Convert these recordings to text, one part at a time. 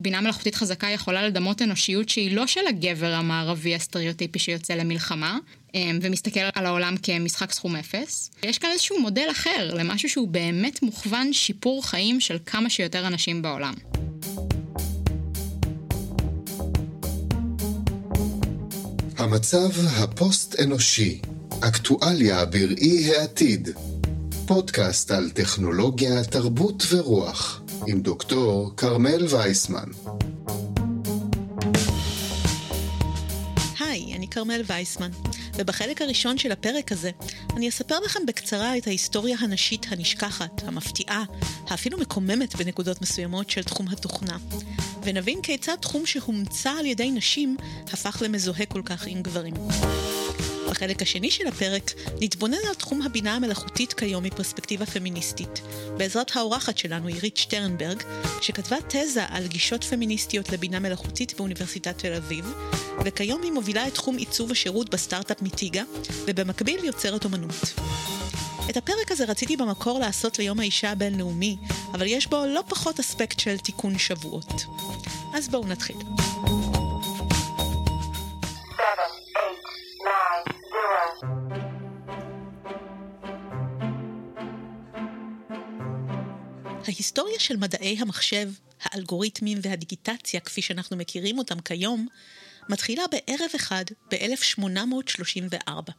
בינה מלאכותית חזקה יכולה לדמות אנושיות שהיא לא של הגבר המערבי הסטריאוטיפי שיוצא למלחמה, אמ, ומסתכל על העולם כמשחק סכום אפס. יש כאן איזשהו מודל אחר למשהו שהוא באמת מוכוון שיפור חיים של כמה שיותר אנשים בעולם. המצב הפוסט-אנושי, אקטואליה בראי העתיד, פודקאסט על טכנולוגיה, תרבות ורוח, עם דוקטור כרמל וייסמן. היי, אני כרמל וייסמן, ובחלק הראשון של הפרק הזה אני אספר לכם בקצרה את ההיסטוריה הנשית הנשכחת, המפתיעה, האפילו מקוממת בנקודות מסוימות של תחום התוכנה, ונבין כיצד תחום שהומצא על ידי נשים הפך למזוהה כל כך עם גברים. בחלק השני של הפרק נתבונן על תחום הבינה המלאכותית כיום מפרספקטיבה פמיניסטית, בעזרת האורחת שלנו עירית שטרנברג, שכתבה תזה על גישות פמיניסטיות לבינה מלאכותית באוניברסיטת תל אביב, וכיום היא מובילה את תחום עיצוב השירות בסטארט-אפ מיטיגה, ובמקביל יוצרת אומנות. את הפרק הזה רציתי במקור לעשות ליום האישה הבינלאומי, אבל יש בו לא פחות אספקט של תיקון שבועות. אז בואו נתחיל. ההיסטוריה של מדעי המחשב, האלגוריתמים והדיגיטציה כפי שאנחנו מכירים אותם כיום, מתחילה בערב אחד ב-1834.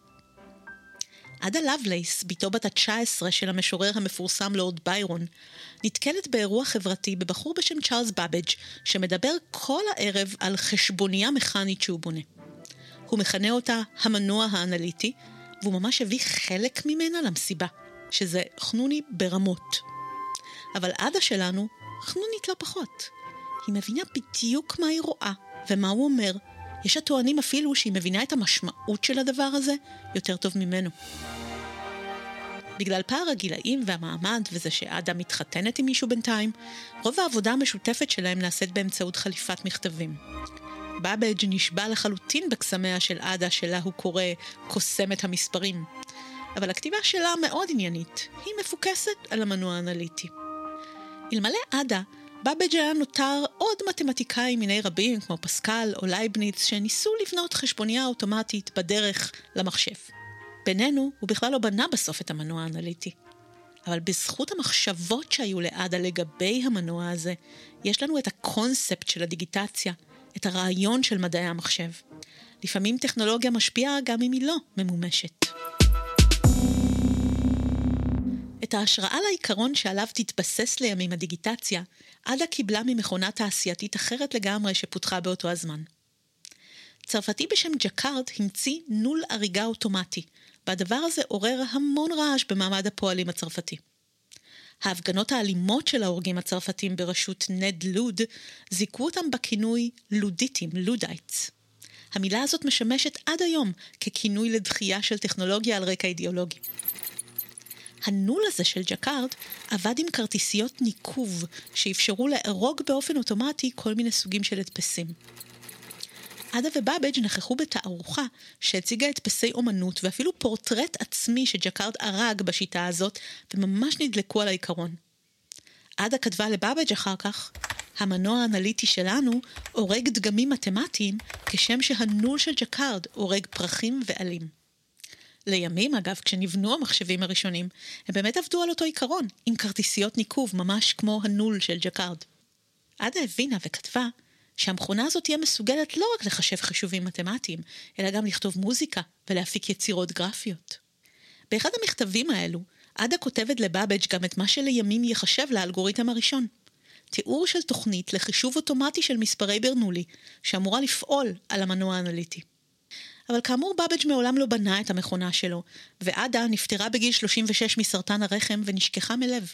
עדה לבלייס, בתו בת ה-19 של המשורר המפורסם לורד ביירון, נתקלת באירוע חברתי בבחור בשם צ'ארלס בבג' שמדבר כל הערב על חשבונייה מכנית שהוא בונה. הוא מכנה אותה המנוע האנליטי, והוא ממש הביא חלק ממנה למסיבה, שזה חנוני ברמות. אבל עדה שלנו חנונית לא פחות. היא מבינה בדיוק מה היא רואה ומה הוא אומר. יש הטוענים אפילו שהיא מבינה את המשמעות של הדבר הזה יותר טוב ממנו. בגלל פער הגילאים והמעמד וזה שעדה מתחתנת עם מישהו בינתיים, רוב העבודה המשותפת שלהם נעשית באמצעות חליפת מכתבים. באבג' נשבע לחלוטין בקסמיה של עדה שלה הוא קורא קוסמת המספרים. אבל הכתיבה שלה מאוד עניינית, היא מפוקסת על המנוע האנליטי. אלמלא עדה, באבג' היה נותר עוד מתמטיקאים מני רבים, כמו פסקל או לייבניץ, שניסו לבנות חשבוניה אוטומטית בדרך למחשב. בינינו, הוא בכלל לא בנה בסוף את המנוע האנליטי. אבל בזכות המחשבות שהיו לעדה לגבי המנוע הזה, יש לנו את הקונספט של הדיגיטציה, את הרעיון של מדעי המחשב. לפעמים טכנולוגיה משפיעה גם אם היא לא ממומשת. את ההשראה לעיקרון שעליו תתבסס לימים הדיגיטציה, עדה קיבלה ממכונה תעשייתית אחרת לגמרי שפותחה באותו הזמן. צרפתי בשם ג'קארד המציא נול אריגה אוטומטי, והדבר הזה עורר המון רעש במעמד הפועלים הצרפתי. ההפגנות האלימות של האורגים הצרפתים בראשות נד לוד זיכו אותם בכינוי לודיטים, Luddites. המילה הזאת משמשת עד היום ככינוי לדחייה של טכנולוגיה על רקע אידיאולוגי. הנול הזה של ג'קארד עבד עם כרטיסיות ניקוב שאפשרו לארוג באופן אוטומטי כל מיני סוגים של הדפסים. עדה ובאבג' נכחו בתערוכה שהציגה הדפסי אומנות ואפילו פורטרט עצמי שג'קארד הרג בשיטה הזאת וממש נדלקו על העיקרון. עדה כתבה לבאבג' אחר כך, המנוע האנליטי שלנו אורג דגמים מתמטיים כשם שהנול של ג'קארד אורג פרחים ועלים. לימים, אגב, כשנבנו המחשבים הראשונים, הם באמת עבדו על אותו עיקרון, עם כרטיסיות ניקוב, ממש כמו הנול של ג'קארד. עדה הבינה וכתבה שהמכונה הזאת תהיה מסוגלת לא רק לחשב חישובים מתמטיים, אלא גם לכתוב מוזיקה ולהפיק יצירות גרפיות. באחד המכתבים האלו, עדה כותבת לבאבג' גם את מה שלימים ייחשב לאלגוריתם הראשון. תיאור של תוכנית לחישוב אוטומטי של מספרי ברנולי, שאמורה לפעול על המנוע האנליטי. אבל כאמור באבג' מעולם לא בנה את המכונה שלו, ועדה נפטרה בגיל 36 מסרטן הרחם ונשכחה מלב.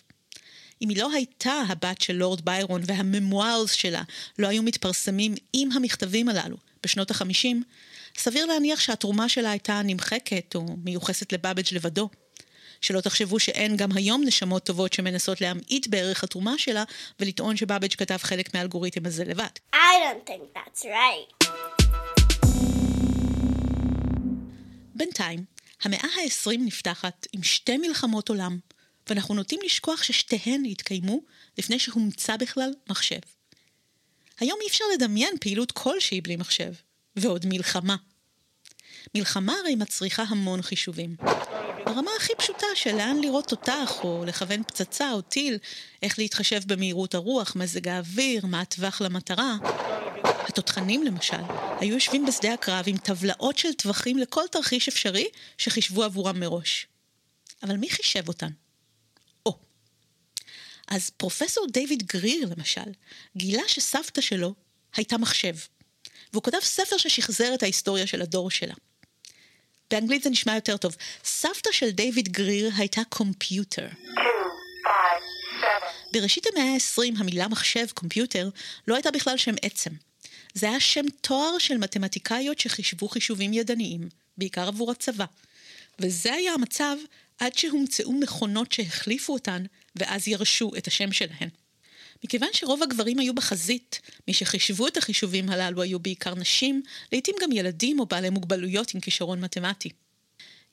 אם היא לא הייתה הבת של לורד ביירון והממוארס שלה לא היו מתפרסמים עם המכתבים הללו בשנות החמישים, סביר להניח שהתרומה שלה הייתה נמחקת או מיוחסת לבאבג' לבדו. שלא תחשבו שאין גם היום נשמות טובות שמנסות להמעיט בערך התרומה שלה ולטעון שבאבג' כתב חלק מהאלגוריתם הזה לבד. I don't think that's right. בינתיים, המאה ה-20 נפתחת עם שתי מלחמות עולם, ואנחנו נוטים לשכוח ששתיהן התקיימו לפני שהומצא בכלל מחשב. היום אי אפשר לדמיין פעילות כלשהי בלי מחשב, ועוד מלחמה. מלחמה הרי מצריכה המון חישובים. ברמה הכי פשוטה של לאן לירות תותח, או לכוון פצצה או טיל, איך להתחשב במהירות הרוח, מזג האוויר, מה הטווח למטרה. התותחנים למשל, היו יושבים בשדה הקרב עם טבלאות של טווחים לכל תרחיש אפשרי שחישבו עבורם מראש. אבל מי חישב אותם? או. אז פרופסור דיוויד גריר, למשל, גילה שסבתא שלו הייתה מחשב, והוא כתב ספר ששחזר את ההיסטוריה של הדור שלה. באנגלית זה נשמע יותר טוב. סבתא של דיוויד גריר הייתה קומפיוטר. בראשית המאה ה-20 המילה מחשב, קומפיוטר, לא הייתה בכלל שם עצם. זה היה שם תואר של מתמטיקאיות שחישבו חישובים ידניים, בעיקר עבור הצבא. וזה היה המצב עד שהומצאו מכונות שהחליפו אותן, ואז ירשו את השם שלהן. מכיוון שרוב הגברים היו בחזית, מי שחישבו את החישובים הללו היו בעיקר נשים, לעתים גם ילדים או בעלי מוגבלויות עם כישרון מתמטי.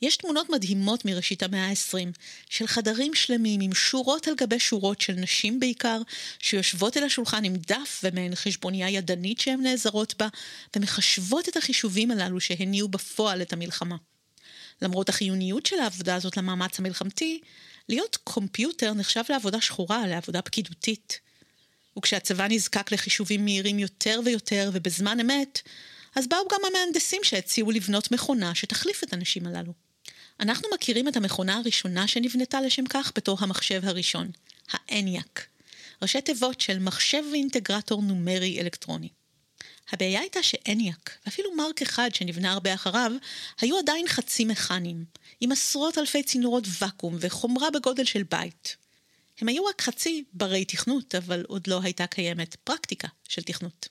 יש תמונות מדהימות מראשית המאה ה-20, של חדרים שלמים עם שורות על גבי שורות של נשים בעיקר, שיושבות אל השולחן עם דף ומעין חשבוניה ידנית שהן נעזרות בה, ומחשבות את החישובים הללו שהניעו בפועל את המלחמה. למרות החיוניות של העבודה הזאת למאמץ המלחמתי, להיות קומפיוטר נחשב לעבודה שחורה, לעבודה פקידותית. וכשהצבא נזקק לחישובים מהירים יותר ויותר ובזמן אמת, אז באו גם המהנדסים שהציעו לבנות מכונה שתחליף את הנשים הללו. אנחנו מכירים את המכונה הראשונה שנבנתה לשם כך בתור המחשב הראשון, האניאק, ראשי תיבות של מחשב ואינטגרטור נומרי אלקטרוני. הבעיה הייתה שאניאק, ואפילו מרק אחד שנבנה הרבה אחריו, היו עדיין חצי מכניים, עם עשרות אלפי צינורות ואקום וחומרה בגודל של בית. הם היו רק חצי ברי תכנות, אבל עוד לא הייתה קיימת פרקטיקה של תכנות.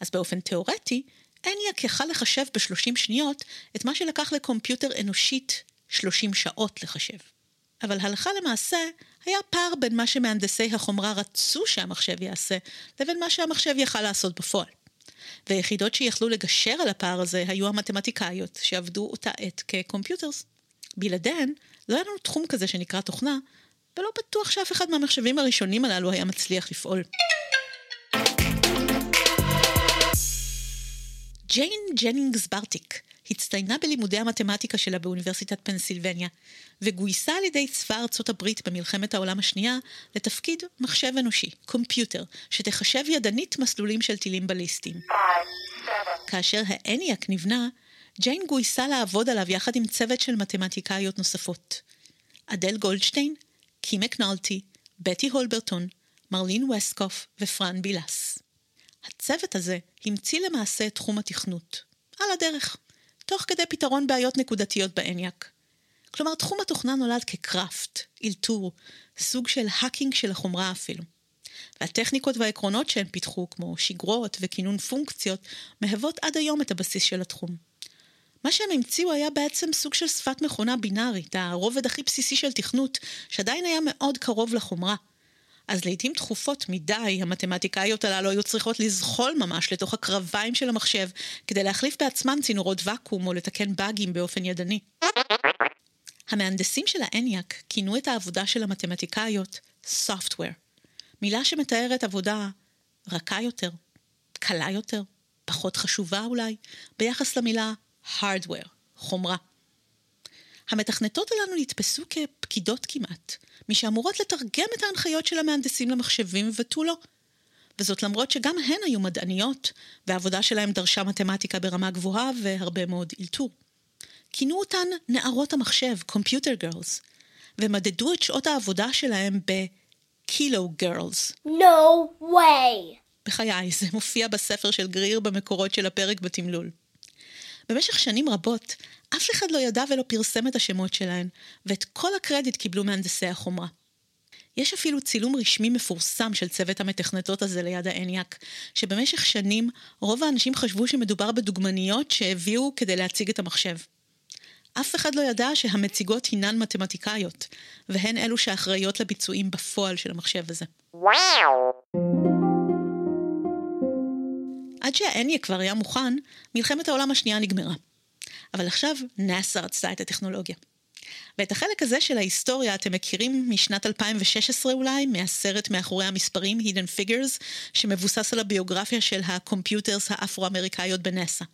אז באופן תאורטי, אניאק יכל לחשב ב-30 שניות את מה שלקח לקומפיוטר אנושית 30 שעות לחשב. אבל הלכה למעשה, היה פער בין מה שמהנדסי החומרה רצו שהמחשב יעשה, לבין מה שהמחשב יכל לעשות בפועל. והיחידות שיכלו לגשר על הפער הזה היו המתמטיקאיות, שעבדו אותה עת כ computers. בלעדיהן, לא היה לנו תחום כזה שנקרא תוכנה, ולא בטוח שאף אחד מהמחשבים הראשונים הללו היה מצליח לפעול. ג'ין ג'נינגס ברטיק הצטיינה בלימודי המתמטיקה שלה באוניברסיטת פנסילבניה, וגויסה על ידי צבא ארצות הברית במלחמת העולם השנייה לתפקיד מחשב אנושי, קומפיוטר, שתחשב ידנית מסלולים של טילים בליסטיים. כאשר האניאק נבנה, ג'יין גויסה לעבוד עליו יחד עם צוות של מתמטיקאיות נוספות. אדל גולדשטיין, קי מקנולטי, בטי הולברטון, מרלין וסקוף ופרן בילס. הצוות הזה המציא למעשה את תחום התכנות, על הדרך, תוך כדי פתרון בעיות נקודתיות באניאק. כלומר, תחום התוכנה נולד כקראפט, אלתור, סוג של האקינג של החומרה אפילו. והטכניקות והעקרונות שהם פיתחו, כמו שגרות וכינון פונקציות, מהוות עד היום את הבסיס של התחום. מה שהם המציאו היה בעצם סוג של שפת מכונה בינארית, הרובד הכי בסיסי של תכנות, שעדיין היה מאוד קרוב לחומרה. אז לעיתים תכופות מדי, המתמטיקאיות הללו היו צריכות לזחול ממש לתוך הקרביים של המחשב, כדי להחליף בעצמן צינורות ואקום או לתקן באגים באופן ידני. המהנדסים של האניאק כינו את העבודה של המתמטיקאיות Software, מילה שמתארת עבודה רכה יותר, קלה יותר, פחות חשובה אולי, ביחס למילה Hardware, חומרה. המתכנתות הללו נתפסו כפקידות כמעט, מי שאמורות לתרגם את ההנחיות של המהנדסים למחשבים ותו לא. וזאת למרות שגם הן היו מדעניות, והעבודה שלהן דרשה מתמטיקה ברמה גבוהה והרבה מאוד אלתור. כינו אותן נערות המחשב, Computer Girls, ומדדו את שעות העבודה שלהם ב-Kilo Girls. No way! בחיי, זה מופיע בספר של גריר במקורות של הפרק בתמלול. במשך שנים רבות, אף אחד לא ידע ולא פרסם את השמות שלהן, ואת כל הקרדיט קיבלו מהנדסי החומרה. יש אפילו צילום רשמי מפורסם של צוות המתכנתות הזה ליד האניאק, שבמשך שנים רוב האנשים חשבו שמדובר בדוגמניות שהביאו כדי להציג את המחשב. אף אחד לא ידע שהמציגות הינן מתמטיקאיות, והן אלו שאחראיות לביצועים בפועל של המחשב הזה. עד שהאניה כבר היה מוכן, מלחמת העולם השנייה נגמרה. אבל עכשיו נאס"א רצתה את הטכנולוגיה. ואת החלק הזה של ההיסטוריה אתם מכירים משנת 2016 אולי, מהסרט מאחורי המספרים, Hidden Figures, שמבוסס על הביוגרפיה של הקומפיוטרס האפרו-אמריקאיות בנסה.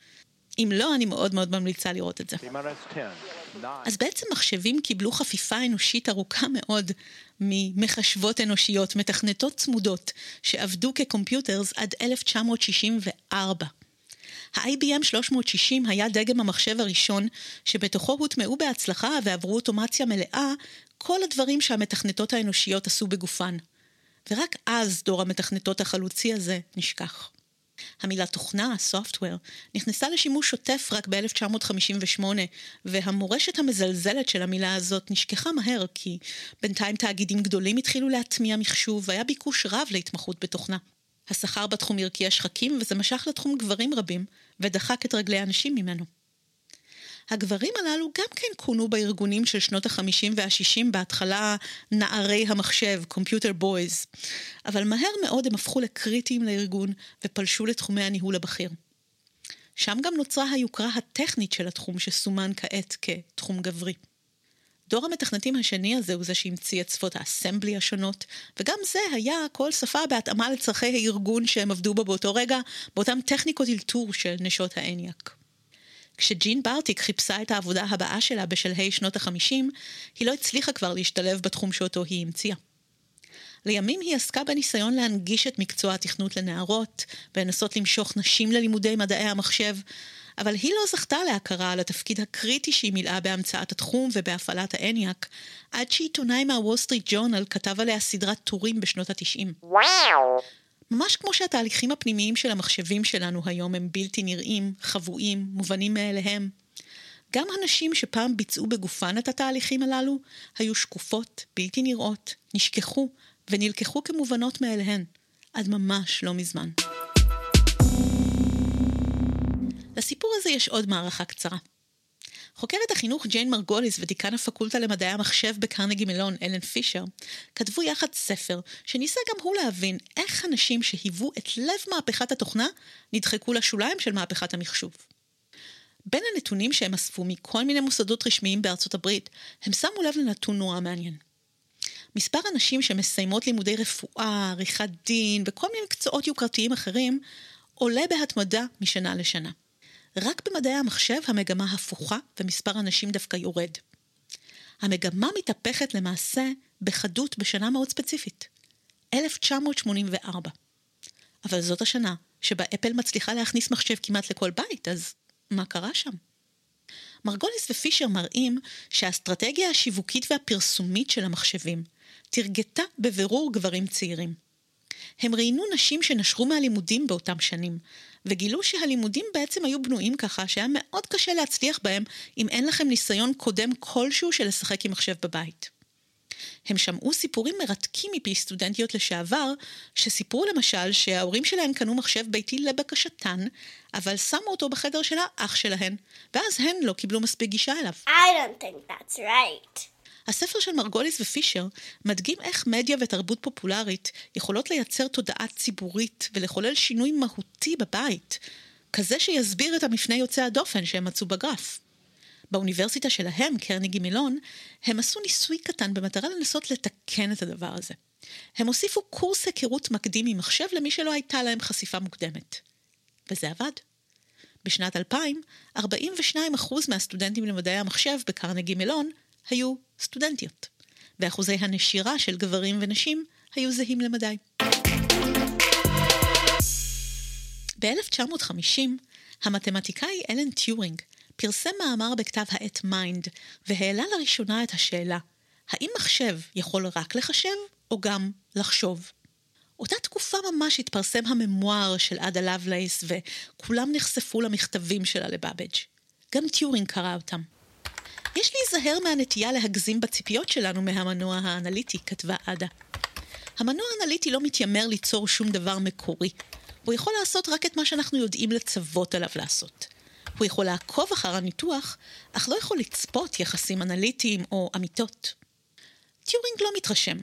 אם לא, אני מאוד מאוד ממליצה לראות את זה. אז בעצם מחשבים קיבלו חפיפה אנושית ארוכה מאוד ממחשבות אנושיות, מתכנתות צמודות, שעבדו כקומפיוטרס עד 1964. ה-IBM 360 היה דגם המחשב הראשון שבתוכו הוטמעו בהצלחה ועברו אוטומציה מלאה כל הדברים שהמתכנתות האנושיות עשו בגופן. ורק אז דור המתכנתות החלוצי הזה נשכח. המילה תוכנה, software, נכנסה לשימוש שוטף רק ב-1958, והמורשת המזלזלת של המילה הזאת נשכחה מהר, כי בינתיים תאגידים גדולים התחילו להטמיע מחשוב, והיה ביקוש רב להתמחות בתוכנה. השכר בתחום הרקיע שחקים, וזה משך לתחום גברים רבים, ודחק את רגלי הנשים ממנו. הגברים הללו גם כן כונו בארגונים של שנות ה-50 וה-60 בהתחלה נערי המחשב, Computer Boys, אבל מהר מאוד הם הפכו לקריטיים לארגון ופלשו לתחומי הניהול הבכיר. שם גם נוצרה היוקרה הטכנית של התחום שסומן כעת כתחום גברי. דור המתכנתים השני הזה הוא זה שהמציא את שפות האסמבלי השונות, וגם זה היה כל שפה בהתאמה לצרכי הארגון שהם עבדו בו באותו רגע, באותם טכניקות אלתור של נשות האניאק. כשג'ין בארטיק חיפשה את העבודה הבאה שלה בשלהי שנות החמישים, היא לא הצליחה כבר להשתלב בתחום שאותו היא המציאה. לימים היא עסקה בניסיון להנגיש את מקצוע התכנות לנערות, ולנסות למשוך נשים ללימודי מדעי המחשב, אבל היא לא זכתה להכרה על התפקיד הקריטי שהיא מילאה בהמצאת התחום ובהפעלת האניאק, עד שעיתונאי מהוול סטריט ג'ורנל כתב עליה סדרת טורים בשנות התשעים. וואו! ממש כמו שהתהליכים הפנימיים של המחשבים שלנו היום הם בלתי נראים, חבויים, מובנים מאליהם. גם הנשים שפעם ביצעו בגופן את התהליכים הללו, היו שקופות, בלתי נראות, נשכחו ונלקחו כמובנות מאליהן, עד ממש לא מזמן. לסיפור הזה יש עוד מערכה קצרה. חוקרת החינוך ג'יין מרגוליס ודיקן הפקולטה למדעי המחשב בקרנגי מלון, אלן פישר, כתבו יחד ספר שניסה גם הוא להבין איך אנשים שהיוו את לב מהפכת התוכנה נדחקו לשוליים של מהפכת המחשוב. בין הנתונים שהם אספו מכל מיני מוסדות רשמיים בארצות הברית, הם שמו לב לנתון נורא מעניין. מספר הנשים שמסיימות לימודי רפואה, עריכת דין וכל מיני מקצועות יוקרתיים אחרים, עולה בהתמדה משנה לשנה. רק במדעי המחשב המגמה הפוכה ומספר הנשים דווקא יורד. המגמה מתהפכת למעשה בחדות בשנה מאוד ספציפית, 1984. אבל זאת השנה שבה אפל מצליחה להכניס מחשב כמעט לכל בית, אז מה קרה שם? מרגוליס ופישר מראים שהאסטרטגיה השיווקית והפרסומית של המחשבים תרגתה בבירור גברים צעירים. הם ראיינו נשים שנשרו מהלימודים באותם שנים, וגילו שהלימודים בעצם היו בנויים ככה שהיה מאוד קשה להצליח בהם אם אין לכם ניסיון קודם כלשהו של לשחק עם מחשב בבית. הם שמעו סיפורים מרתקים מפי סטודנטיות לשעבר, שסיפרו למשל שההורים שלהם קנו מחשב ביתי לבקשתן, אבל שמו אותו בחדר של האח שלהן, ואז הן לא קיבלו מספיק גישה אליו. I don't think that's right. הספר של מרגוליס ופישר מדגים איך מדיה ותרבות פופולרית יכולות לייצר תודעה ציבורית ולחולל שינוי מהותי בבית, כזה שיסביר את המפנה יוצא הדופן שהם מצאו בגרף. באוניברסיטה שלהם, קרניגי מילון, הם עשו ניסוי קטן במטרה לנסות לתקן את הדבר הזה. הם הוסיפו קורס היכרות מקדים עם מחשב למי שלא הייתה להם חשיפה מוקדמת. וזה עבד. בשנת 2000, 42% מהסטודנטים למדעי המחשב בקרנגי מלון היו סטודנטיות, ואחוזי הנשירה של גברים ונשים היו זהים למדי. ב-1950, המתמטיקאי אלן טיורינג פרסם מאמר בכתב העת Mind, והעלה לראשונה את השאלה, האם מחשב יכול רק לחשב או גם לחשוב? אותה תקופה ממש התפרסם הממואר של עדה לבלייס, וכולם נחשפו למכתבים שלה לבאבג'. גם טיורינג קרא אותם. יש להיזהר מהנטייה להגזים בציפיות שלנו מהמנוע האנליטי, כתבה עדה. המנוע האנליטי לא מתיימר ליצור שום דבר מקורי. הוא יכול לעשות רק את מה שאנחנו יודעים לצוות עליו לעשות. הוא יכול לעקוב אחר הניתוח, אך לא יכול לצפות יחסים אנליטיים או אמיתות. טיורינג לא מתרשם.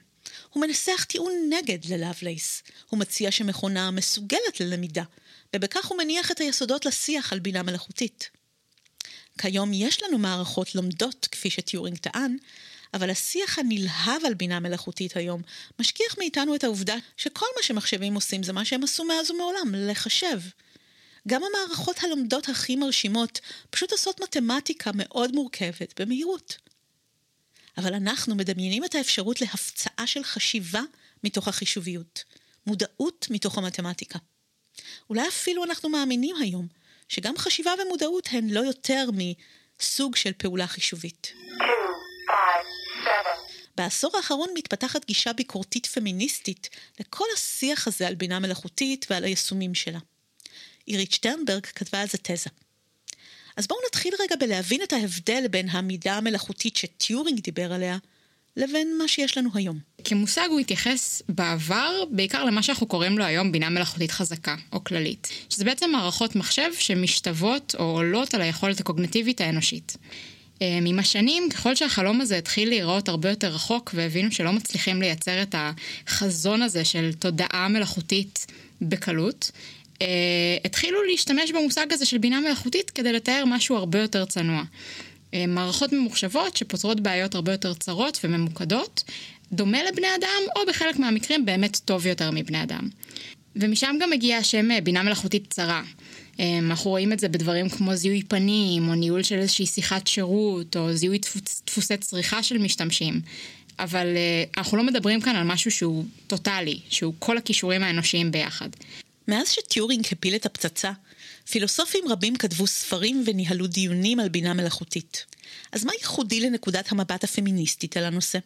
הוא מנסח טיעון נגד ללאבלייס. הוא מציע שמכונה מסוגלת ללמידה, ובכך הוא מניח את היסודות לשיח על בינה מלאכותית. כיום יש לנו מערכות לומדות, כפי שטיורינג טען, אבל השיח הנלהב על בינה מלאכותית היום משכיח מאיתנו את העובדה שכל מה שמחשבים עושים זה מה שהם עשו מאז ומעולם, לחשב. גם המערכות הלומדות הכי מרשימות פשוט עושות מתמטיקה מאוד מורכבת במהירות. אבל אנחנו מדמיינים את האפשרות להפצעה של חשיבה מתוך החישוביות, מודעות מתוך המתמטיקה. אולי אפילו אנחנו מאמינים היום שגם חשיבה ומודעות הן לא יותר מסוג של פעולה חישובית. בעשור האחרון מתפתחת גישה ביקורתית פמיניסטית לכל השיח הזה על בינה מלאכותית ועל היישומים שלה. אירית שטרנברג כתבה על זה תזה. אז בואו נתחיל רגע בלהבין את ההבדל בין המידה המלאכותית שטיורינג דיבר עליה, לבין מה שיש לנו היום. כמושג הוא התייחס בעבר בעיקר למה שאנחנו קוראים לו היום בינה מלאכותית חזקה או כללית, שזה בעצם מערכות מחשב שמשתוות או עולות על היכולת הקוגנטיבית האנושית. אמ, עם השנים, ככל שהחלום הזה התחיל להיראות הרבה יותר רחוק והבינו שלא מצליחים לייצר את החזון הזה של תודעה מלאכותית בקלות, Uh, התחילו להשתמש במושג הזה של בינה מלאכותית כדי לתאר משהו הרבה יותר צנוע. Uh, מערכות ממוחשבות שפותרות בעיות הרבה יותר צרות וממוקדות, דומה לבני אדם, או בחלק מהמקרים באמת טוב יותר מבני אדם. ומשם גם מגיע השם אה, בינה מלאכותית צרה. Uh, אנחנו רואים את זה בדברים כמו זיהוי פנים, או ניהול של איזושהי שיחת שירות, או זיהוי דפוס, דפוסי צריכה של משתמשים. אבל אנחנו לא מדברים כאן על משהו שהוא טוטאלי, שהוא כל הכישורים האנושיים ביחד. מאז שטיורינג הפיל את הפצצה, פילוסופים רבים כתבו ספרים וניהלו דיונים על בינה מלאכותית. אז מה ייחודי לנקודת המבט הפמיניסטית על הנושא?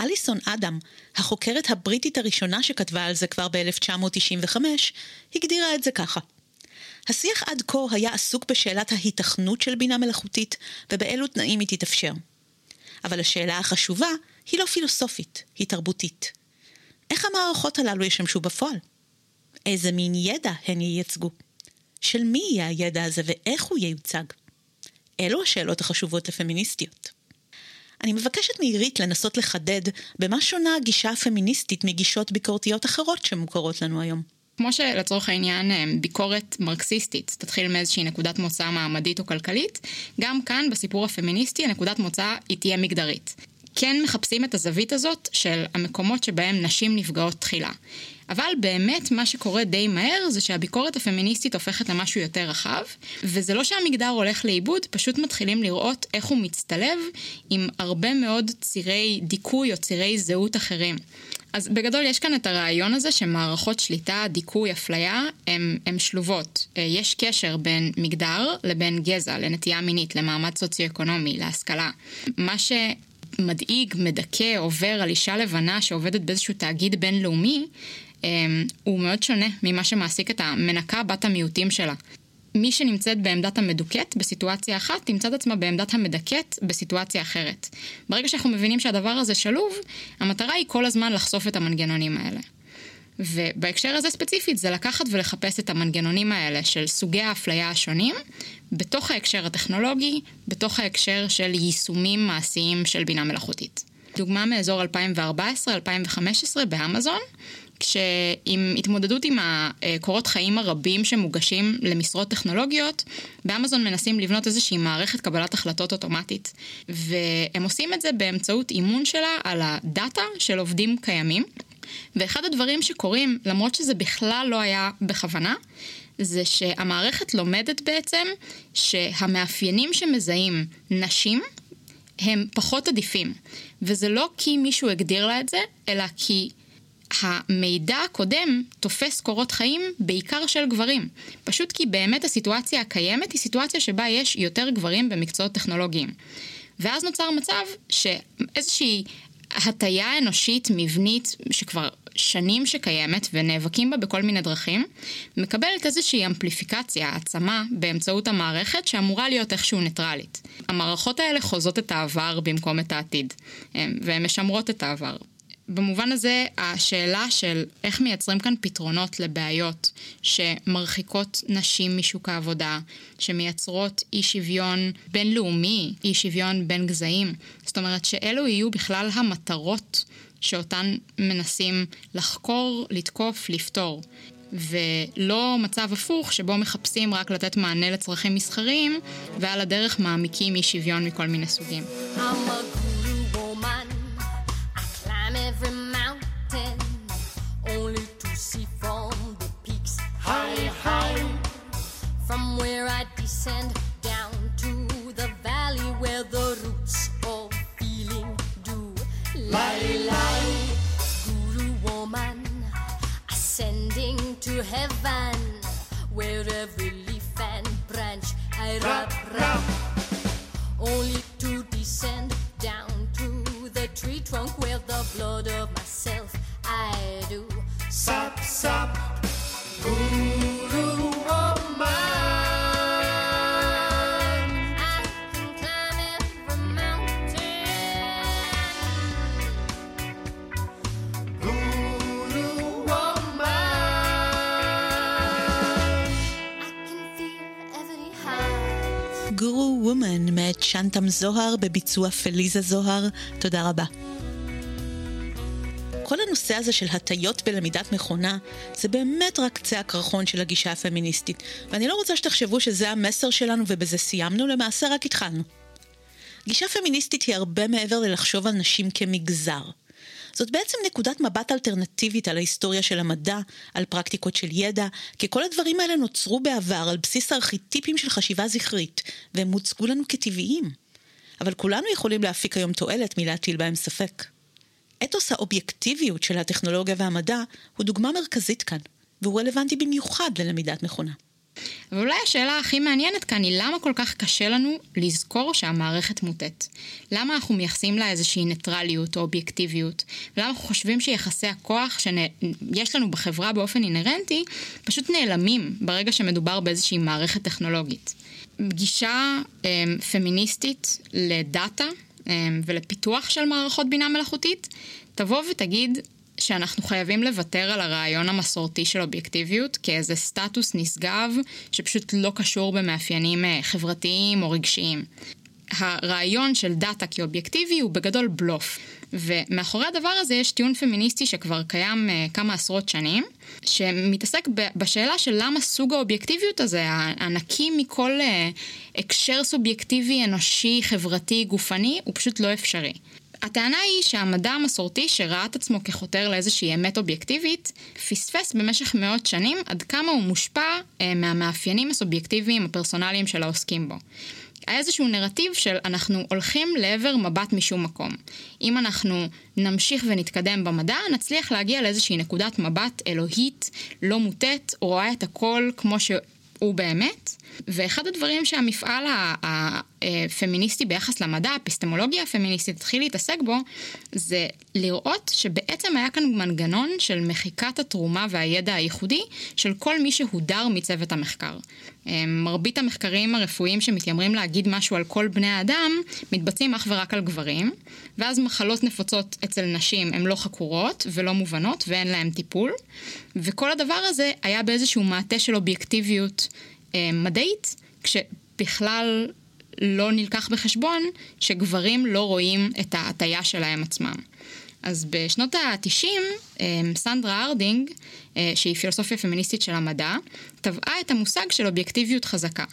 אליסון אדם, החוקרת הבריטית הראשונה שכתבה על זה כבר ב-1995, הגדירה את זה ככה. השיח עד כה היה עסוק בשאלת ההיתכנות של בינה מלאכותית ובאילו תנאים היא תתאפשר. אבל השאלה החשובה היא לא פילוסופית, היא תרבותית. איך המערכות הללו ישמשו בפועל? איזה מין ידע הן ייצגו? של מי יהיה הידע הזה ואיך הוא ייוצג? אלו השאלות החשובות לפמיניסטיות. אני מבקשת מעירית לנסות לחדד במה שונה הגישה הפמיניסטית מגישות ביקורתיות אחרות שמוכרות לנו היום. כמו שלצורך העניין אה, ביקורת מרקסיסטית תתחיל מאיזושהי נקודת מוצא מעמדית או כלכלית, גם כאן בסיפור הפמיניסטי הנקודת מוצא היא תהיה מגדרית. כן מחפשים את הזווית הזאת של המקומות שבהם נשים נפגעות תחילה. אבל באמת מה שקורה די מהר זה שהביקורת הפמיניסטית הופכת למשהו יותר רחב, וזה לא שהמגדר הולך לאיבוד, פשוט מתחילים לראות איך הוא מצטלב עם הרבה מאוד צירי דיכוי או צירי זהות אחרים. אז בגדול יש כאן את הרעיון הזה שמערכות שליטה, דיכוי, אפליה, הן שלובות. אה, יש קשר בין מגדר לבין גזע, לנטייה מינית, למעמד סוציו-אקונומי, להשכלה. מה ש... מדאיג, מדכא, עובר על אישה לבנה שעובדת באיזשהו תאגיד בינלאומי, אמ, הוא מאוד שונה ממה שמעסיק את המנקה בת המיעוטים שלה. מי שנמצאת בעמדת המדוכאת בסיטואציה אחת, תמצא את עצמה בעמדת המדכאת בסיטואציה אחרת. ברגע שאנחנו מבינים שהדבר הזה שלוב, המטרה היא כל הזמן לחשוף את המנגנונים האלה. ובהקשר הזה ספציפית זה לקחת ולחפש את המנגנונים האלה של סוגי האפליה השונים בתוך ההקשר הטכנולוגי, בתוך ההקשר של יישומים מעשיים של בינה מלאכותית. דוגמה מאזור 2014-2015 באמזון, כשעם התמודדות עם הקורות חיים הרבים שמוגשים למשרות טכנולוגיות, באמזון מנסים לבנות איזושהי מערכת קבלת החלטות אוטומטית. והם עושים את זה באמצעות אימון שלה על הדאטה של עובדים קיימים. ואחד הדברים שקורים, למרות שזה בכלל לא היה בכוונה, זה שהמערכת לומדת בעצם שהמאפיינים שמזהים נשים הם פחות עדיפים. וזה לא כי מישהו הגדיר לה את זה, אלא כי המידע הקודם תופס קורות חיים בעיקר של גברים. פשוט כי באמת הסיטואציה הקיימת היא סיטואציה שבה יש יותר גברים במקצועות טכנולוגיים. ואז נוצר מצב שאיזושהי הטיה אנושית מבנית שכבר שנים שקיימת ונאבקים בה בכל מיני דרכים, מקבלת איזושהי אמפליפיקציה, העצמה, באמצעות המערכת שאמורה להיות איכשהו ניטרלית. המערכות האלה חוזות את העבר במקום את העתיד, והן משמרות את העבר. במובן הזה, השאלה של איך מייצרים כאן פתרונות לבעיות שמרחיקות נשים משוק העבודה, שמייצרות אי שוויון בינלאומי, אי שוויון בין גזעים, זאת אומרת שאלו יהיו בכלל המטרות שאותן מנסים לחקור, לתקוף, לפתור. ולא מצב הפוך שבו מחפשים רק לתת מענה לצרכים מסחריים, ועל הדרך מעמיקים אי שוויון מכל מיני סוגים. I'm a guru woman. rap, rap. Only שנטם זוהר בביצוע פליזה זוהר, תודה רבה. כל הנושא הזה של הטיות בלמידת מכונה, זה באמת רק קצה הקרחון של הגישה הפמיניסטית, ואני לא רוצה שתחשבו שזה המסר שלנו ובזה סיימנו, למעשה רק התחלנו. גישה פמיניסטית היא הרבה מעבר ללחשוב על נשים כמגזר. זאת בעצם נקודת מבט אלטרנטיבית על ההיסטוריה של המדע, על פרקטיקות של ידע, כי כל הדברים האלה נוצרו בעבר על בסיס ארכיטיפים של חשיבה זכרית, והם מוצגו לנו כטבעיים. אבל כולנו יכולים להפיק היום תועלת מלהטיל בהם ספק. אתוס האובייקטיביות של הטכנולוגיה והמדע הוא דוגמה מרכזית כאן, והוא רלוונטי במיוחד ללמידת מכונה. אבל אולי השאלה הכי מעניינת כאן היא למה כל כך קשה לנו לזכור שהמערכת מוטית? למה אנחנו מייחסים לה איזושהי ניטרליות או אובייקטיביות? ולמה אנחנו חושבים שיחסי הכוח שיש לנו בחברה באופן אינהרנטי פשוט נעלמים ברגע שמדובר באיזושהי מערכת טכנולוגית? גישה אה, פמיניסטית לדאטה אה, ולפיתוח של מערכות בינה מלאכותית תבוא ותגיד שאנחנו חייבים לוותר על הרעיון המסורתי של אובייקטיביות כאיזה סטטוס נשגב שפשוט לא קשור במאפיינים אה, חברתיים או רגשיים. הרעיון של דאטה כאובייקטיבי הוא בגדול בלוף. ומאחורי הדבר הזה יש טיעון פמיניסטי שכבר קיים uh, כמה עשרות שנים, שמתעסק בשאלה של למה סוג האובייקטיביות הזה, הנקי מכל uh, הקשר סובייקטיבי, אנושי, חברתי, גופני, הוא פשוט לא אפשרי. הטענה היא שהמדע המסורתי שראה את עצמו כחותר לאיזושהי אמת אובייקטיבית, פספס במשך מאות שנים עד כמה הוא מושפע אה, מהמאפיינים הסובייקטיביים הפרסונליים של העוסקים בו. היה איזשהו נרטיב של אנחנו הולכים לעבר מבט משום מקום. אם אנחנו נמשיך ונתקדם במדע, נצליח להגיע לאיזושהי נקודת מבט אלוהית, לא מוטית, רואה את הכל כמו שהוא באמת. ואחד הדברים שהמפעל הפמיניסטי ביחס למדע, האפיסטמולוגיה הפמיניסטית, התחיל להתעסק בו, זה לראות שבעצם היה כאן מנגנון של מחיקת התרומה והידע הייחודי של כל מי שהודר מצוות המחקר. מרבית המחקרים הרפואיים שמתיימרים להגיד משהו על כל בני האדם, מתבצעים אך ורק על גברים, ואז מחלות נפוצות אצל נשים הן לא חקורות ולא מובנות ואין להן טיפול, וכל הדבר הזה היה באיזשהו מעטה של אובייקטיביות מדעית, כשבכלל לא נלקח בחשבון שגברים לא רואים את ההטייה שלהם עצמם. אז בשנות ה-90, סנדרה ארדינג, שהיא פילוסופיה פמיניסטית של המדע, טבעה את המושג של אובייקטיביות חזקה.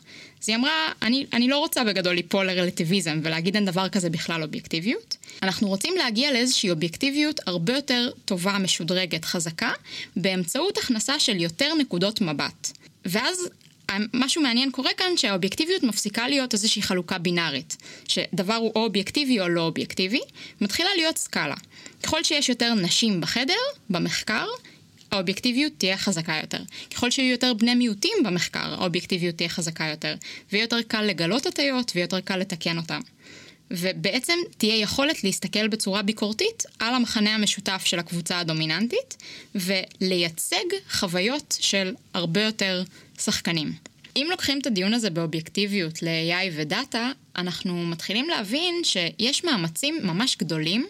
אז היא אמרה, אני, אני לא רוצה בגדול ליפול לרלטיביזם ולהגיד אין דבר כזה בכלל אובייקטיביות. אנחנו רוצים להגיע לאיזושהי אובייקטיביות הרבה יותר טובה, משודרגת, חזקה, באמצעות הכנסה של יותר נקודות מבט. ואז משהו מעניין קורה כאן שהאובייקטיביות מפסיקה להיות איזושהי חלוקה בינארית, שדבר הוא או אובייקטיבי או לא אובייקטיבי, מתחילה להיות סקאלה. ככל שיש יותר נשים בחדר, במחקר, האובייקטיביות תהיה חזקה יותר. ככל שיהיו יותר בני מיעוטים במחקר, האובייקטיביות תהיה חזקה יותר. ויהיה יותר קל לגלות הטיות ויותר קל לתקן אותן. ובעצם תהיה יכולת להסתכל בצורה ביקורתית על המחנה המשותף של הקבוצה הדומיננטית, ולייצג חוויות של הרבה יותר שחקנים. אם לוקחים את הדיון הזה באובייקטיביות ל-AI ודאטה, אנחנו מתחילים להבין שיש מאמצים ממש גדולים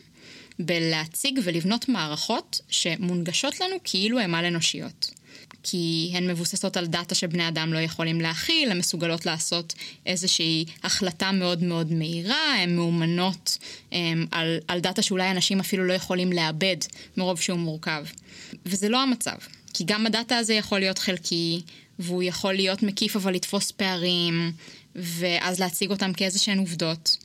בלהציג ולבנות מערכות שמונגשות לנו כאילו הן על-אנושיות. כי הן מבוססות על דאטה שבני אדם לא יכולים להכיל, הן מסוגלות לעשות איזושהי החלטה מאוד מאוד מהירה, הן מאומנות הם, על, על דאטה שאולי אנשים אפילו לא יכולים לעבד מרוב שהוא מורכב. וזה לא המצב. כי גם הדאטה הזה יכול להיות חלקי, והוא יכול להיות מקיף אבל לתפוס פערים, ואז להציג אותם כאיזה שהן עובדות.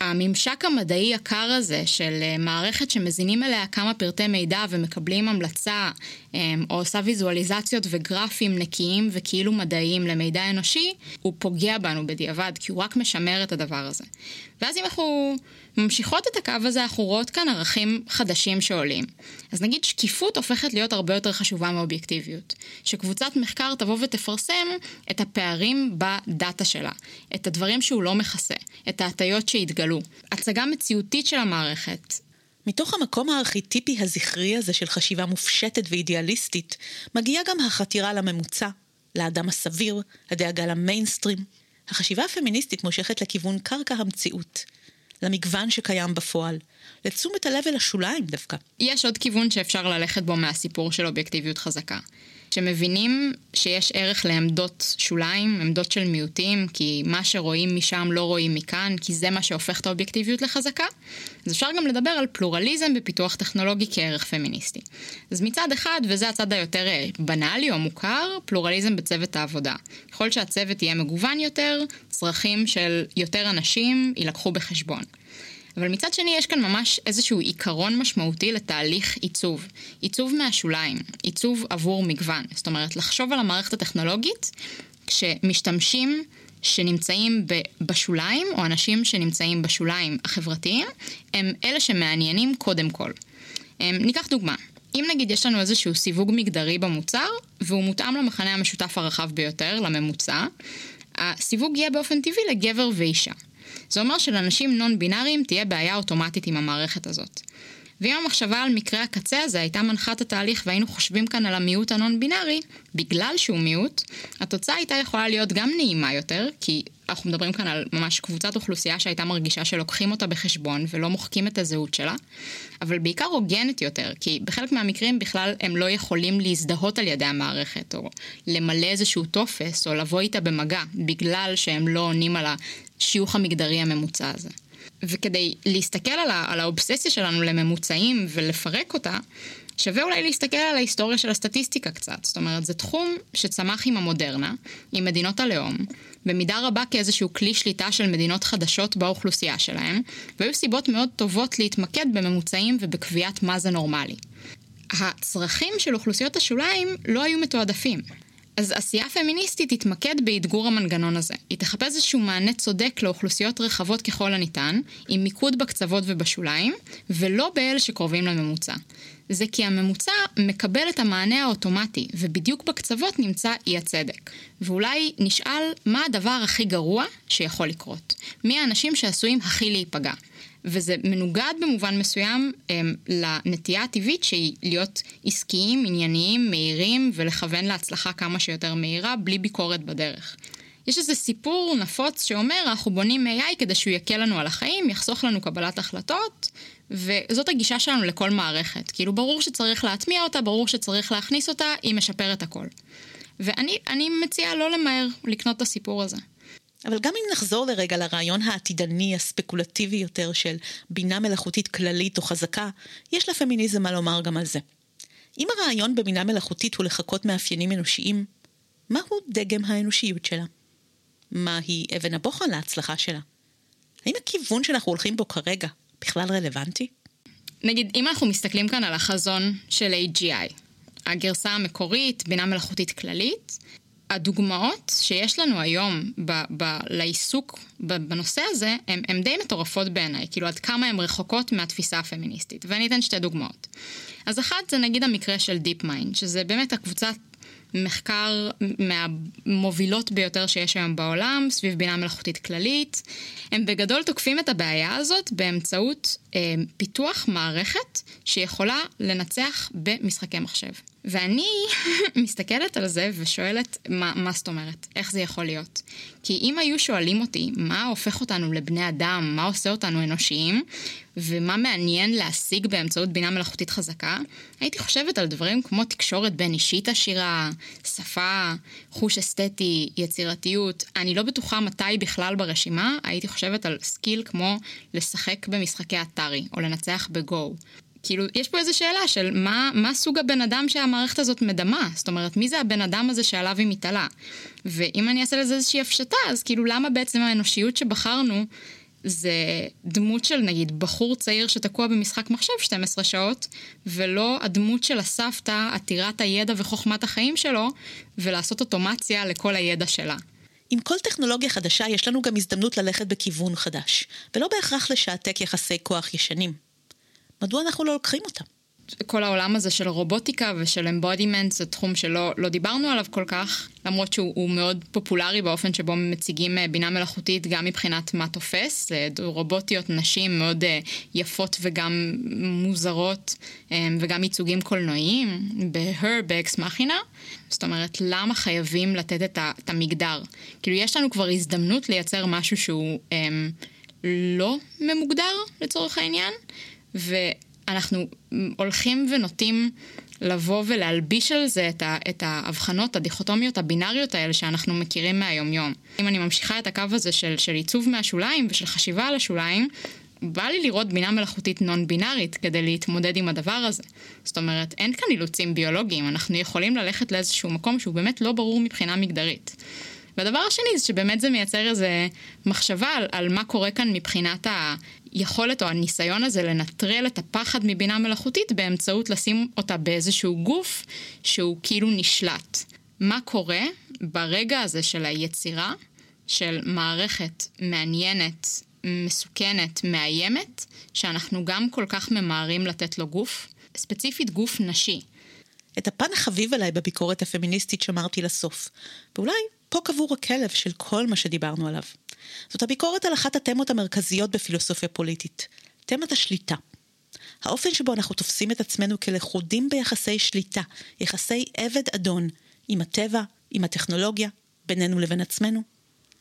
הממשק המדעי הקר הזה של אה, מערכת שמזינים אליה כמה פרטי מידע ומקבלים המלצה, אה, או עושה ויזואליזציות וגרפים נקיים וכאילו מדעיים למידע אנושי, הוא פוגע בנו בדיעבד, כי הוא רק משמר את הדבר הזה. ואז אם אנחנו ממשיכות את הקו הזה, אנחנו רואות כאן ערכים חדשים שעולים. אז נגיד שקיפות הופכת להיות הרבה יותר חשובה מאובייקטיביות. שקבוצת מחקר תבוא ותפרסם את הפערים בדאטה שלה, את הדברים שהוא לא מכסה, את ההטיות שהתגלו. הצגה מציאותית של המערכת, מתוך המקום הארכיטיפי הזכרי הזה של חשיבה מופשטת ואידיאליסטית, מגיעה גם החתירה לממוצע, לאדם הסביר, הדאגה למיינסטרים. החשיבה הפמיניסטית מושכת לכיוון קרקע המציאות, למגוון שקיים בפועל, לתשומת הלב אל השוליים דווקא. יש עוד כיוון שאפשר ללכת בו מהסיפור של אובייקטיביות חזקה. שמבינים שיש ערך לעמדות שוליים, עמדות של מיעוטים, כי מה שרואים משם לא רואים מכאן, כי זה מה שהופך את האובייקטיביות לחזקה, אז אפשר גם לדבר על פלורליזם בפיתוח טכנולוגי כערך פמיניסטי. אז מצד אחד, וזה הצד היותר אה, בנאלי או מוכר, פלורליזם בצוות העבודה. ככל שהצוות יהיה מגוון יותר, צרכים של יותר אנשים יילקחו בחשבון. אבל מצד שני יש כאן ממש איזשהו עיקרון משמעותי לתהליך עיצוב. עיצוב מהשוליים, עיצוב עבור מגוון. זאת אומרת, לחשוב על המערכת הטכנולוגית כשמשתמשים שנמצאים בשוליים, או אנשים שנמצאים בשוליים החברתיים, הם אלה שמעניינים קודם כל. ניקח דוגמה. אם נגיד יש לנו איזשהו סיווג מגדרי במוצר, והוא מותאם למחנה המשותף הרחב ביותר, לממוצע, הסיווג יהיה באופן טבעי לגבר ואישה. זה אומר שלאנשים נון בינאריים תהיה בעיה אוטומטית עם המערכת הזאת. ואם המחשבה על מקרה הקצה הזה הייתה מנחה את התהליך והיינו חושבים כאן על המיעוט הנון בינארי, בגלל שהוא מיעוט, התוצאה הייתה יכולה להיות גם נעימה יותר, כי אנחנו מדברים כאן על ממש קבוצת אוכלוסייה שהייתה מרגישה שלוקחים אותה בחשבון ולא מוחקים את הזהות שלה, אבל בעיקר הוגנת יותר, כי בחלק מהמקרים בכלל הם לא יכולים להזדהות על ידי המערכת, או למלא איזשהו טופס, או לבוא איתה במגע, בגלל שהם לא עונים על השיוך המגדרי הממוצע הזה. וכדי להסתכל על, ה- על האובססיה שלנו לממוצעים ולפרק אותה, שווה אולי להסתכל על ההיסטוריה של הסטטיסטיקה קצת. זאת אומרת, זה תחום שצמח עם המודרנה, עם מדינות הלאום, במידה רבה כאיזשהו כלי שליטה של מדינות חדשות באוכלוסייה שלהם, והיו סיבות מאוד טובות להתמקד בממוצעים ובקביעת מה זה נורמלי. הצרכים של אוכלוסיות השוליים לא היו מתועדפים. אז עשייה פמיניסטית תתמקד באתגור המנגנון הזה. היא תחפש איזשהו מענה צודק לאוכלוסיות רחבות ככל הניתן, עם מיקוד בקצוות ובשוליים, ולא באלה שקרובים לממוצע. זה כי הממוצע מקבל את המענה האוטומטי, ובדיוק בקצוות נמצא אי הצדק. ואולי נשאל מה הדבר הכי גרוע שיכול לקרות. מי האנשים שעשויים הכי להיפגע. וזה מנוגד במובן מסוים הם, לנטייה הטבעית שהיא להיות עסקיים, ענייניים, מהירים ולכוון להצלחה כמה שיותר מהירה, בלי ביקורת בדרך. יש איזה סיפור נפוץ שאומר, אנחנו בונים AI כדי שהוא יקל לנו על החיים, יחסוך לנו קבלת החלטות, וזאת הגישה שלנו לכל מערכת. כאילו, ברור שצריך להטמיע אותה, ברור שצריך להכניס אותה, היא משפרת הכל. ואני מציעה לא למהר לקנות את הסיפור הזה. אבל גם אם נחזור לרגע לרעיון העתידני הספקולטיבי יותר של בינה מלאכותית כללית או חזקה, יש לפמיניזם מה לומר גם על זה. אם הרעיון בבינה מלאכותית הוא לחקות מאפיינים אנושיים, מהו דגם האנושיות שלה? מהי אבן הבוחן להצלחה שלה? האם הכיוון שאנחנו הולכים בו כרגע בכלל רלוונטי? נגיד, אם אנחנו מסתכלים כאן על החזון של AGI, הגרסה המקורית, בינה מלאכותית כללית, הדוגמאות שיש לנו היום ב- ב- לעיסוק בנושא הזה, הן די מטורפות בעיניי, כאילו עד כמה הן רחוקות מהתפיסה הפמיניסטית. ואני אתן שתי דוגמאות. אז אחת זה נגיד המקרה של DeepMind, שזה באמת הקבוצת מחקר מהמובילות ביותר שיש היום בעולם, סביב בינה מלאכותית כללית. הם בגדול תוקפים את הבעיה הזאת באמצעות אה, פיתוח מערכת שיכולה לנצח במשחקי מחשב. ואני מסתכלת על זה ושואלת, מה, מה זאת אומרת? איך זה יכול להיות? כי אם היו שואלים אותי מה הופך אותנו לבני אדם, מה עושה אותנו אנושיים, ומה מעניין להשיג באמצעות בינה מלאכותית חזקה, הייתי חושבת על דברים כמו תקשורת בין אישית עשירה, שפה, חוש אסתטי, יצירתיות. אני לא בטוחה מתי בכלל ברשימה הייתי חושבת על skill כמו לשחק במשחקי אטארי, או לנצח בגו. כאילו, יש פה איזו שאלה של מה, מה סוג הבן אדם שהמערכת הזאת מדמה? זאת אומרת, מי זה הבן אדם הזה שעליו היא מתעלה? ואם אני אעשה לזה איזושהי הפשטה, אז כאילו, למה בעצם האנושיות שבחרנו זה דמות של נגיד בחור צעיר שתקוע במשחק מחשב 12 שעות, ולא הדמות של הסבתא עתירת הידע וחוכמת החיים שלו, ולעשות אוטומציה לכל הידע שלה. עם כל טכנולוגיה חדשה יש לנו גם הזדמנות ללכת בכיוון חדש, ולא בהכרח לשעתק יחסי כוח ישנים. מדוע אנחנו לא לוקחים אותם? כל העולם הזה של רובוטיקה ושל אמבודימנט זה תחום שלא לא דיברנו עליו כל כך, למרות שהוא מאוד פופולרי באופן שבו מציגים אה, בינה מלאכותית גם מבחינת מה תופס, רובוטיות נשים מאוד אה, יפות וגם מוזרות אה, וגם ייצוגים קולנועיים, ב-her, באקס מכינה. זאת אומרת, למה חייבים לתת את, ה, את המגדר? כאילו, יש לנו כבר הזדמנות לייצר משהו שהוא הם, לא ממוגדר לצורך העניין, ו... אנחנו הולכים ונוטים לבוא ולהלביש על זה את, ה, את ההבחנות, הדיכוטומיות הבינאריות האלה שאנחנו מכירים מהיומיום. אם אני ממשיכה את הקו הזה של, של עיצוב מהשוליים ושל חשיבה על השוליים, בא לי לראות בינה מלאכותית נון בינארית כדי להתמודד עם הדבר הזה. זאת אומרת, אין כאן אילוצים ביולוגיים, אנחנו יכולים ללכת לאיזשהו מקום שהוא באמת לא ברור מבחינה מגדרית. והדבר השני זה שבאמת זה מייצר איזה מחשבה על, על מה קורה כאן מבחינת היכולת או הניסיון הזה לנטרל את הפחד מבינה מלאכותית באמצעות לשים אותה באיזשהו גוף שהוא כאילו נשלט. מה קורה ברגע הזה של היצירה של מערכת מעניינת, מסוכנת, מאיימת, שאנחנו גם כל כך ממהרים לתת לו גוף, ספציפית גוף נשי. את הפן החביב עליי בביקורת הפמיניסטית שמרתי לסוף, ואולי פה קבור הכלב של כל מה שדיברנו עליו. זאת הביקורת על אחת התמות המרכזיות בפילוסופיה פוליטית, תמת השליטה. האופן שבו אנחנו תופסים את עצמנו כלכודים ביחסי שליטה, יחסי עבד-אדון, עם הטבע, עם הטכנולוגיה, בינינו לבין עצמנו.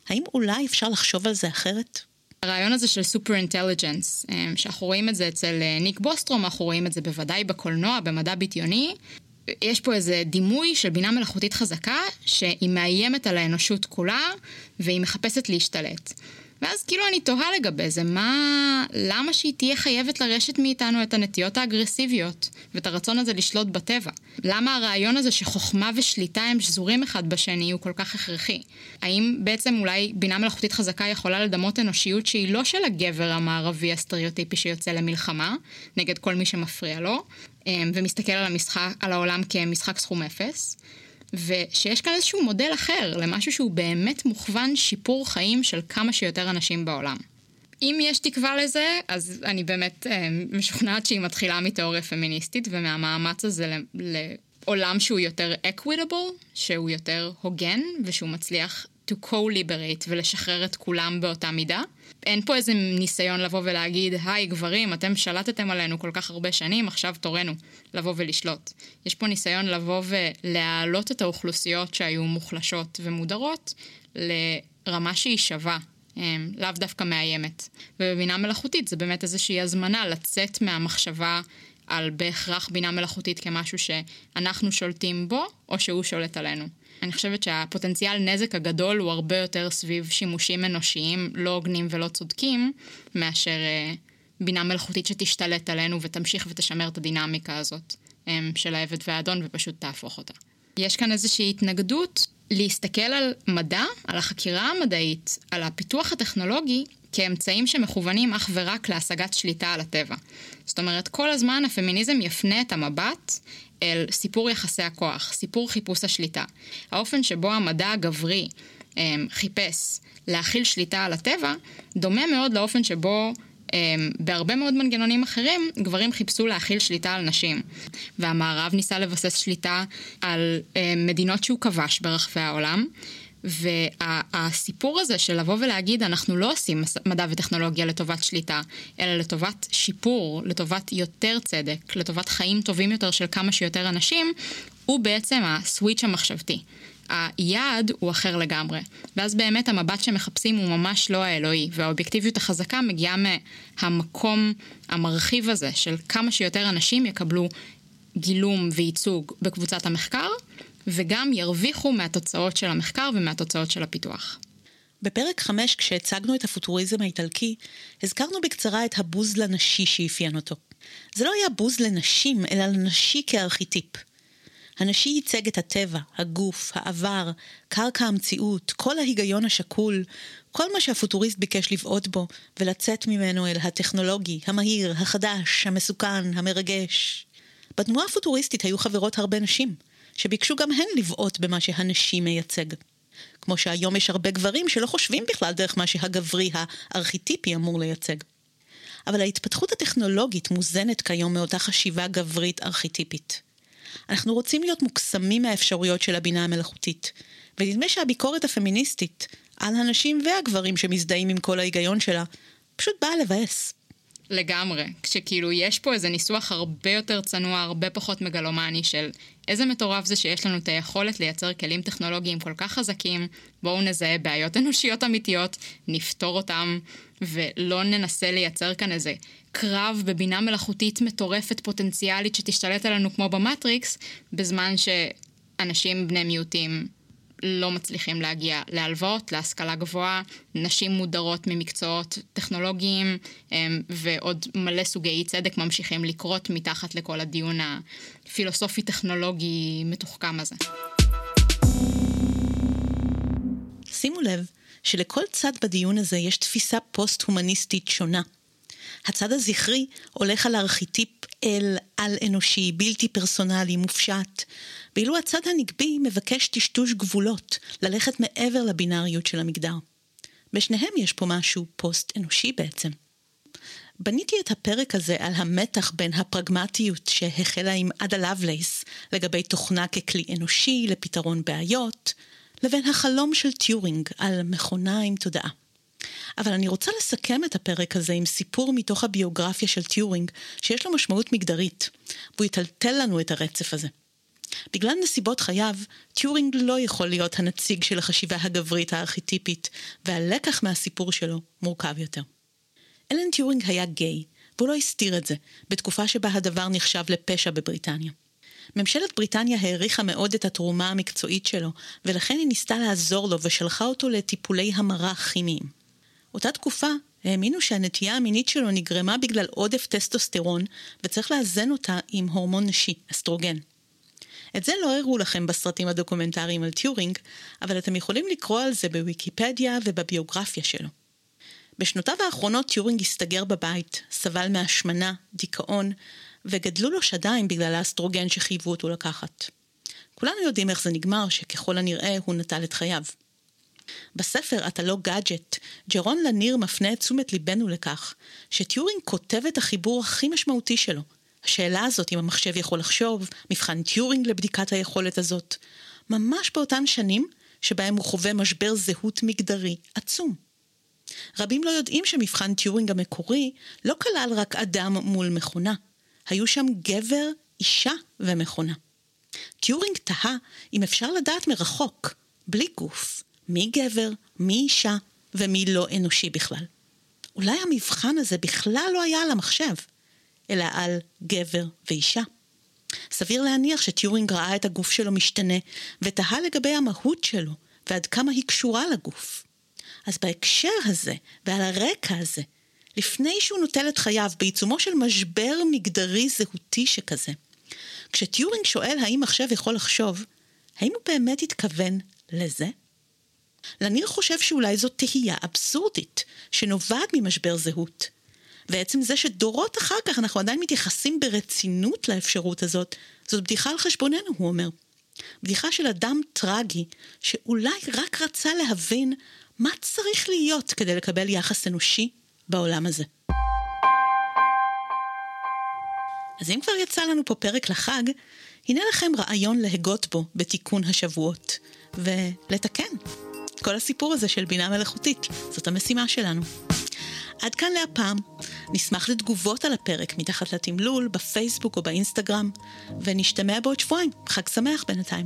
האם אולי אפשר לחשוב על זה אחרת? הרעיון הזה של סופר אינטליג'נס, אה, שאנחנו רואים את זה אצל אה, ניק בוסטרום, אנחנו רואים את זה בוודאי בקולנוע, במדע בדיוני, יש פה איזה דימוי של בינה מלאכותית חזקה, שהיא מאיימת על האנושות כולה, והיא מחפשת להשתלט. ואז כאילו אני תוהה לגבי זה, מה... למה שהיא תהיה חייבת לרשת מאיתנו את הנטיות האגרסיביות ואת הרצון הזה לשלוט בטבע? למה הרעיון הזה שחוכמה ושליטה הם שזורים אחד בשני הוא כל כך הכרחי? האם בעצם אולי בינה מלאכותית חזקה יכולה לדמות אנושיות שהיא לא של הגבר המערבי הסטריאוטיפי שיוצא למלחמה נגד כל מי שמפריע לו, אמ, ומסתכל על, המשחק, על העולם כמשחק סכום אפס? ושיש כאן איזשהו מודל אחר למשהו שהוא באמת מוכוון שיפור חיים של כמה שיותר אנשים בעולם. אם יש תקווה לזה, אז אני באמת אה, משוכנעת שהיא מתחילה מתיאוריה פמיניסטית ומהמאמץ הזה לעולם שהוא יותר equitable, שהוא יותר הוגן ושהוא מצליח to co-liberate ולשחרר את כולם באותה מידה. אין פה איזה ניסיון לבוא ולהגיד, היי גברים, אתם שלטתם עלינו כל כך הרבה שנים, עכשיו תורנו לבוא ולשלוט. יש פה ניסיון לבוא ולהעלות את האוכלוסיות שהיו מוחלשות ומודרות לרמה שהיא שווה, הם, לאו דווקא מאיימת. ובבינה מלאכותית זה באמת איזושהי הזמנה לצאת מהמחשבה על בהכרח בינה מלאכותית כמשהו שאנחנו שולטים בו, או שהוא שולט עלינו. אני חושבת שהפוטנציאל נזק הגדול הוא הרבה יותר סביב שימושים אנושיים לא הוגנים ולא צודקים, מאשר אה, בינה מלאכותית שתשתלט עלינו ותמשיך ותשמר את הדינמיקה הזאת אה, של העבד והאדון ופשוט תהפוך אותה. יש כאן איזושהי התנגדות להסתכל על מדע, על החקירה המדעית, על הפיתוח הטכנולוגי, כאמצעים שמכוונים אך ורק להשגת שליטה על הטבע. זאת אומרת, כל הזמן הפמיניזם יפנה את המבט אל סיפור יחסי הכוח, סיפור חיפוש השליטה. האופן שבו המדע הגברי הם, חיפש להכיל שליטה על הטבע, דומה מאוד לאופן שבו בהרבה מאוד מנגנונים אחרים, גברים חיפשו להכיל שליטה על נשים. והמערב ניסה לבסס שליטה על הם, מדינות שהוא כבש ברחבי העולם. והסיפור הזה של לבוא ולהגיד, אנחנו לא עושים מדע וטכנולוגיה לטובת שליטה, אלא לטובת שיפור, לטובת יותר צדק, לטובת חיים טובים יותר של כמה שיותר אנשים, הוא בעצם הסוויץ' המחשבתי. היעד הוא אחר לגמרי. ואז באמת המבט שמחפשים הוא ממש לא האלוהי, והאובייקטיביות החזקה מגיעה מהמקום המרחיב הזה של כמה שיותר אנשים יקבלו גילום וייצוג בקבוצת המחקר, וגם ירוויחו מהתוצאות של המחקר ומהתוצאות של הפיתוח. בפרק 5, כשהצגנו את הפוטוריזם האיטלקי, הזכרנו בקצרה את הבוז לנשי שאפיין אותו. זה לא היה בוז לנשים, אלא לנשי כארכיטיפ. הנשי ייצג את הטבע, הגוף, העבר, קרקע המציאות, כל ההיגיון השקול, כל מה שהפוטוריסט ביקש לבעוט בו ולצאת ממנו אל הטכנולוגי, המהיר, החדש, המסוכן, המרגש. בתנועה הפוטוריסטית היו חברות הרבה נשים, שביקשו גם הן לבעוט במה שהנשי מייצג. כמו שהיום יש הרבה גברים שלא חושבים בכלל דרך מה שהגברי הארכיטיפי אמור לייצג. אבל ההתפתחות הטכנולוגית מוזנת כיום מאותה חשיבה גברית ארכיטיפית. אנחנו רוצים להיות מוקסמים מהאפשרויות של הבינה המלאכותית, ונדמה שהביקורת הפמיניסטית על הנשים והגברים שמזדהים עם כל ההיגיון שלה, פשוט באה לבאס. לגמרי. כשכאילו יש פה איזה ניסוח הרבה יותר צנוע, הרבה פחות מגלומני של איזה מטורף זה שיש לנו את היכולת לייצר כלים טכנולוגיים כל כך חזקים, בואו נזהה בעיות אנושיות אמיתיות, נפתור אותם, ולא ננסה לייצר כאן איזה קרב בבינה מלאכותית מטורפת פוטנציאלית שתשתלט עלינו כמו במטריקס, בזמן שאנשים בני מיעוטים לא מצליחים להגיע להלוואות, להשכלה גבוהה, נשים מודרות ממקצועות טכנולוגיים אמ, ועוד מלא סוגי צדק ממשיכים לקרות מתחת לכל הדיון הפילוסופי-טכנולוגי מתוחכם הזה. שימו לב שלכל צד בדיון הזה יש תפיסה פוסט-הומניסטית שונה. הצד הזכרי הולך על ארכיטיפ אל על-אנושי, בלתי פרסונלי, מופשט, ואילו הצד הנקבי מבקש טשטוש גבולות, ללכת מעבר לבינאריות של המגדר. בשניהם יש פה משהו פוסט-אנושי בעצם. בניתי את הפרק הזה על המתח בין הפרגמטיות שהחלה עם עדה לבלייס לגבי תוכנה ככלי אנושי לפתרון בעיות, לבין החלום של טיורינג על מכונה עם תודעה. אבל אני רוצה לסכם את הפרק הזה עם סיפור מתוך הביוגרפיה של טיורינג, שיש לו משמעות מגדרית, והוא יטלטל לנו את הרצף הזה. בגלל נסיבות חייו, טיורינג לא יכול להיות הנציג של החשיבה הגברית הארכיטיפית, והלקח מהסיפור שלו מורכב יותר. אלן טיורינג היה גיי, והוא לא הסתיר את זה, בתקופה שבה הדבר נחשב לפשע בבריטניה. ממשלת בריטניה העריכה מאוד את התרומה המקצועית שלו, ולכן היא ניסתה לעזור לו ושלחה אותו לטיפולי המרה כימיים. אותה תקופה האמינו שהנטייה המינית שלו נגרמה בגלל עודף טסטוסטרון, וצריך לאזן אותה עם הורמון נשי, אסטרוגן. את זה לא הראו לכם בסרטים הדוקומנטריים על טיורינג, אבל אתם יכולים לקרוא על זה בוויקיפדיה ובביוגרפיה שלו. בשנותיו האחרונות טיורינג הסתגר בבית, סבל מהשמנה, דיכאון, וגדלו לו שדיים בגלל האסטרוגן שחייבו אותו לקחת. כולנו יודעים איך זה נגמר, שככל הנראה הוא נטל את חייו. בספר "אתה לא גאדג'ט", ג'רון לניר מפנה את תשומת ליבנו לכך שטיורינג כותב את החיבור הכי משמעותי שלו. השאלה הזאת אם המחשב יכול לחשוב, מבחן טיורינג לבדיקת היכולת הזאת, ממש באותן שנים שבהם הוא חווה משבר זהות מגדרי עצום. רבים לא יודעים שמבחן טיורינג המקורי לא כלל רק אדם מול מכונה. היו שם גבר, אישה ומכונה. טיורינג תהה אם אפשר לדעת מרחוק, בלי גוף, מי גבר, מי אישה ומי לא אנושי בכלל. אולי המבחן הזה בכלל לא היה על המחשב, אלא על גבר ואישה. סביר להניח שטיורינג ראה את הגוף שלו משתנה, ותהה לגבי המהות שלו, ועד כמה היא קשורה לגוף. אז בהקשר הזה, ועל הרקע הזה, לפני שהוא נוטל את חייו בעיצומו של משבר מגדרי זהותי שכזה, כשטיורינג שואל האם מחשב יכול לחשוב, האם הוא באמת התכוון לזה? לניר חושב שאולי זו תהייה אבסורדית, שנובעת ממשבר זהות. ועצם זה שדורות אחר כך אנחנו עדיין מתייחסים ברצינות לאפשרות הזאת, זאת בדיחה על חשבוננו, הוא אומר. בדיחה של אדם טרגי, שאולי רק רצה להבין מה צריך להיות כדי לקבל יחס אנושי בעולם הזה. אז אם כבר יצא לנו פה פרק לחג, הנה לכם רעיון להגות בו בתיקון השבועות, ולתקן. כל הסיפור הזה של בינה מלאכותית, זאת המשימה שלנו. עד כאן להפעם. נשמח לתגובות על הפרק מתחת לתמלול, בפייסבוק או באינסטגרם, ונשתמע בעוד שבועיים. חג שמח בינתיים.